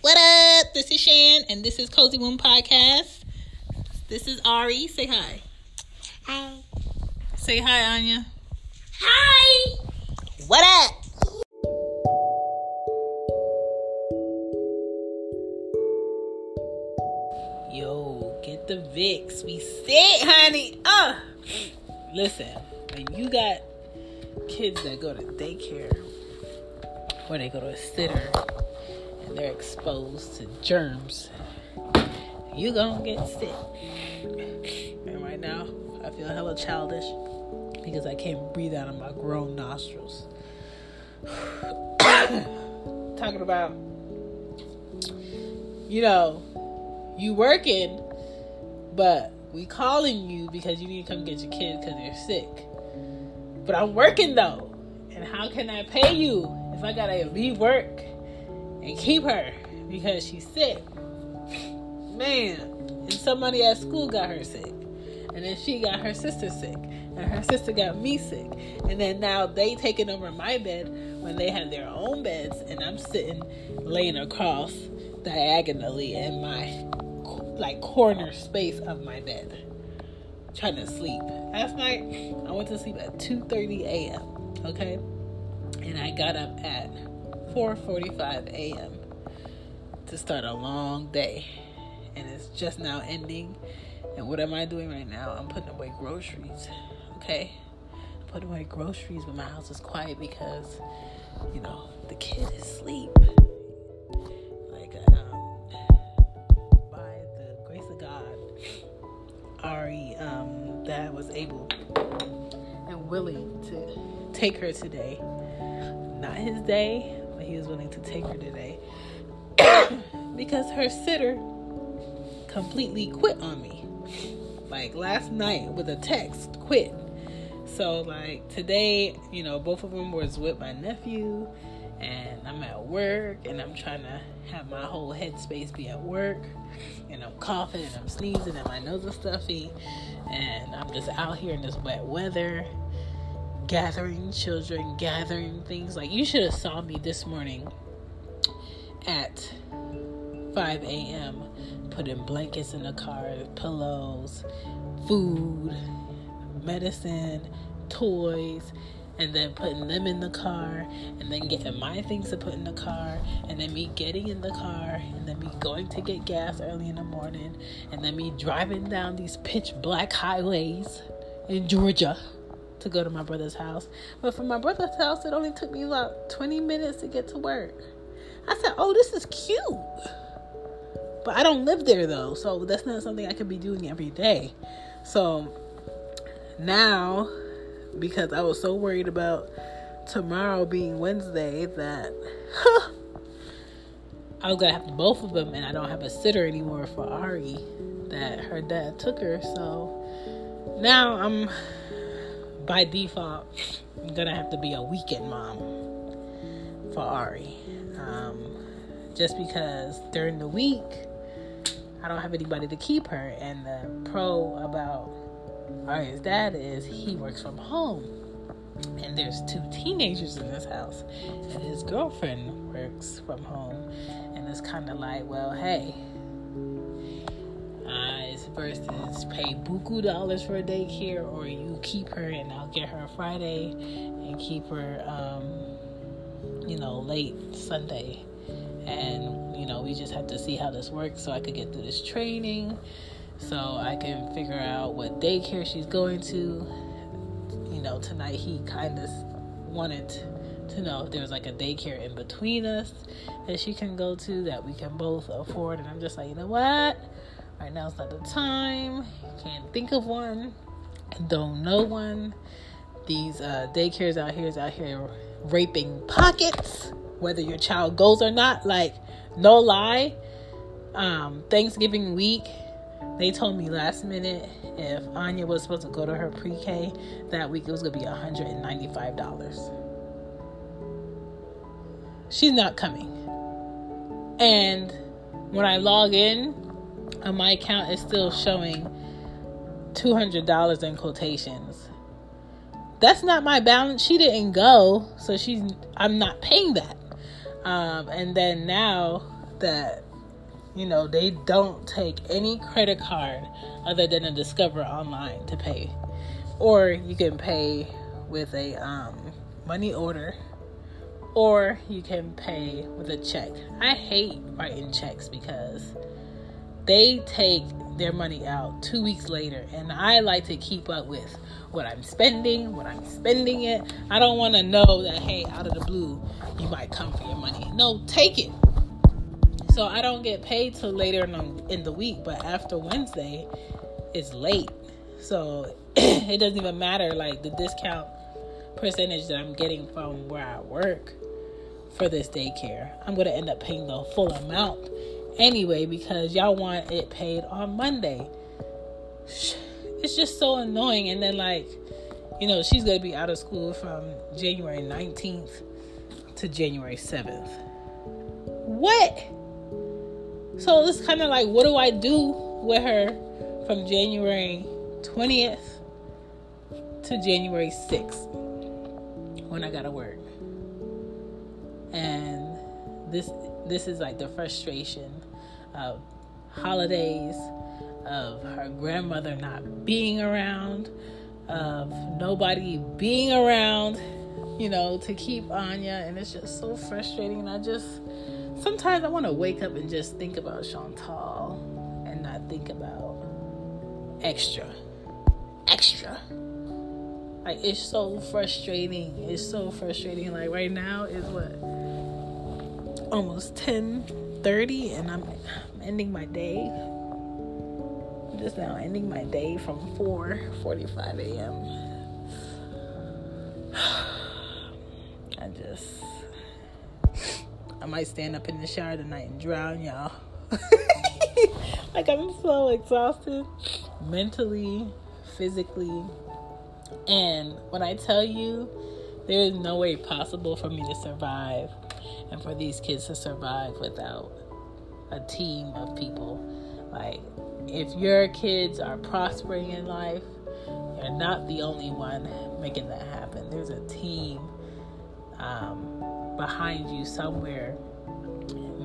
what up? This is Shan, and this is Cozy Womb Podcast. This is Ari. Say hi. Hi. Say hi, Anya. Hi. What up? Yo, get the Vicks. We sick, honey. Uh, listen, when you got kids that go to daycare where they go to a sitter and they're exposed to germs, you gonna get sick. And right now, I feel hella childish because I can't breathe out of my grown nostrils. Talking about, you know, you working, but we calling you because you need to come get your kid because you're sick. But I'm working though. And how can I pay you if I gotta leave work and keep her because she's sick? Man, and somebody at school got her sick. And then she got her sister sick. And her sister got me sick. And then now they taking over my bed when they have their own beds. And I'm sitting laying across diagonally in my like corner space of my bed trying to sleep. Last night I went to sleep at 2:30 a.m. Okay, and I got up at 4:45 a.m. to start a long day, and it's just now ending. And what am I doing right now? I'm putting away groceries. Okay, I'm putting away groceries, but my house is quiet because you know the kid is asleep. Was able and willing to take her today. Not his day, but he was willing to take her today because her sitter completely quit on me. Like last night with a text, quit. So like today, you know, both of them was with my nephew and I'm at work and I'm trying to have my whole headspace be at work and I'm coughing and I'm sneezing and my nose is stuffy and I'm just out here in this wet weather gathering children, gathering things. Like you should have saw me this morning at 5 a.m. putting blankets in the car, pillows, food, medicine, toys, and then putting them in the car and then getting my things to put in the car and then me getting in the car and then me going to get gas early in the morning and then me driving down these pitch black highways in Georgia to go to my brother's house. But from my brother's house, it only took me about 20 minutes to get to work. I said, Oh, this is cute. But I don't live there though, so that's not something I could be doing every day. So now because I was so worried about tomorrow being Wednesday that I was gonna have both of them, and I don't have a sitter anymore for Ari. that her dad took her. So now I'm by default gonna have to be a weekend mom for Ari. Um, just because during the week I don't have anybody to keep her, and the pro about Ari's dad is he works from home, and there's two teenagers in this house, and his girlfriend works from home, and it's kind of like, well, hey, I versus pay buku dollars for a daycare, or you keep her and I'll get her Friday and keep her, um, you know, late Sunday. And, you know, we just have to see how this works so I could get through this training, so I can figure out what daycare she's going to. You know, tonight he kind of wanted to know if there was like a daycare in between us that she can go to that we can both afford. And I'm just like, you know what? Right now is not the time. Can't think of one. Don't know one. These uh, daycares out here is out here raping pockets, whether your child goes or not. Like, no lie. Um, Thanksgiving week, they told me last minute if Anya was supposed to go to her pre-K that week, it was gonna be $195. She's not coming. And when I log in, my account is still showing $200 in quotations. That's not my balance. She didn't go, so she's I'm not paying that. Um, and then now that you know they don't take any credit card other than a Discover online to pay, or you can pay with a um, money order, or you can pay with a check. I hate writing checks because they take their money out two weeks later and i like to keep up with what i'm spending what i'm spending it. I don't want to know that hey out of the blue you might come for your money. No take it so i don't get paid till later in the week but after wednesday it's late so it doesn't even matter like the discount percentage that i'm getting from where i work for this daycare i'm going to end up paying the full amount anyway because y'all want it paid on Monday. It's just so annoying. And then, like, you know, she's going to be out of school from January 19th to January 7th. What? So it's kind of like, what do I do with her from January 20th to January 6th when I got to work? And this this is like the frustration of holidays, of her grandmother not being around, of nobody being around, you know, to keep Anya. And it's just so frustrating. And I just, sometimes I want to wake up and just think about Chantal and not think about extra. Extra. Like, it's so frustrating. It's so frustrating. Like, right now is what? Almost 10 30 and I'm ending my day. I'm just now ending my day from 4:45 a.m. I just I might stand up in the shower tonight and drown y'all. like I'm so exhausted mentally, physically. And when I tell you there is no way possible for me to survive and for these kids to survive without a team of people. Like, if your kids are prospering in life, you're not the only one making that happen. There's a team um, behind you somewhere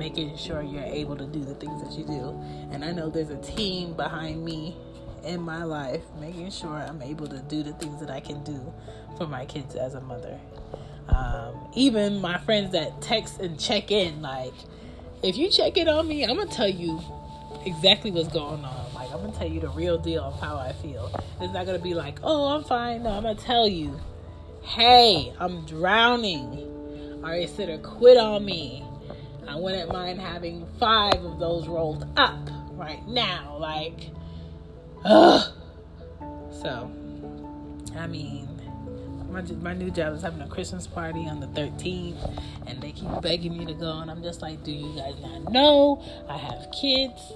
making sure you're able to do the things that you do. And I know there's a team behind me in my life making sure I'm able to do the things that I can do for my kids as a mother. Um, even my friends that text and check in, like, if you check in on me, I'm gonna tell you exactly what's going on. Like, I'm gonna tell you the real deal of how I feel. It's not gonna be like, oh, I'm fine. No, I'm gonna tell you, hey, I'm drowning. Ari Sitter quit on me. I wouldn't mind having five of those rolled up right now. Like, ugh. So, I mean, my, my new job is having a Christmas party on the 13th, and they keep begging me to go, and I'm just like, do you guys not know I have kids?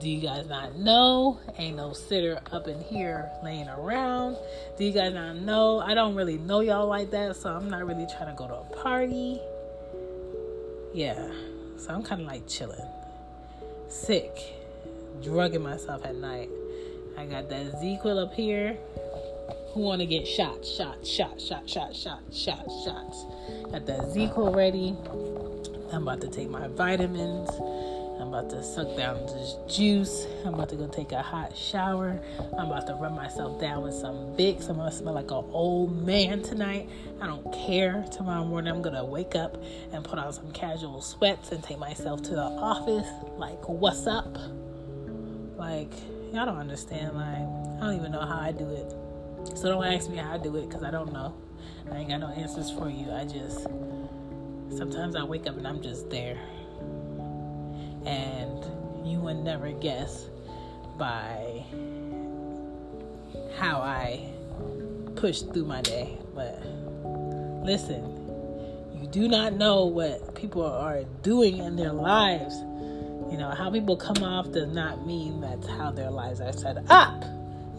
Do you guys not know? Ain't no sitter up in here laying around. Do you guys not know? I don't really know y'all like that, so I'm not really trying to go to a party. Yeah, so I'm kind of like chilling, sick, drugging myself at night. I got that ZzzQuil up here. Who want to get shot, shot, shot, shot, shot, shot, shot, shots? Got that ZzzQuil ready. I'm about to take my vitamins. I'm about to suck down this juice. I'm about to go take a hot shower. I'm about to run myself down with some Vicks. I'm gonna smell like an old man tonight. I don't care. Tomorrow morning, I'm gonna wake up and put on some casual sweats and take myself to the office. Like, what's up? Like, y'all don't understand. Like, I don't even know how I do it. So don't ask me how I do it because I don't know. I ain't got no answers for you. I just sometimes I wake up and I'm just there. And you would never guess by how I push through my day. But listen, you do not know what people are doing in their lives. You know, how people come off does not mean that's how their lives are set up.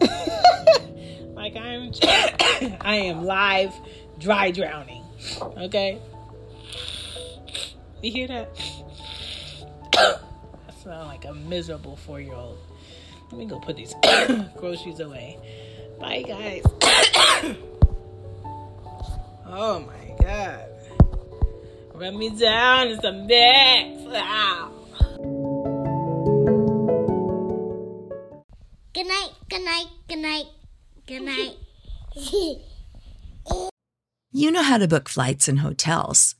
like I'm I am live dry drowning. Okay? You hear that? I sound like a miserable four year old. Let me go put these groceries away. Bye, guys. oh my god. Run me down in some bags. Ow. Ah. Good night, good night, good night, good night. You know how to book flights and hotels.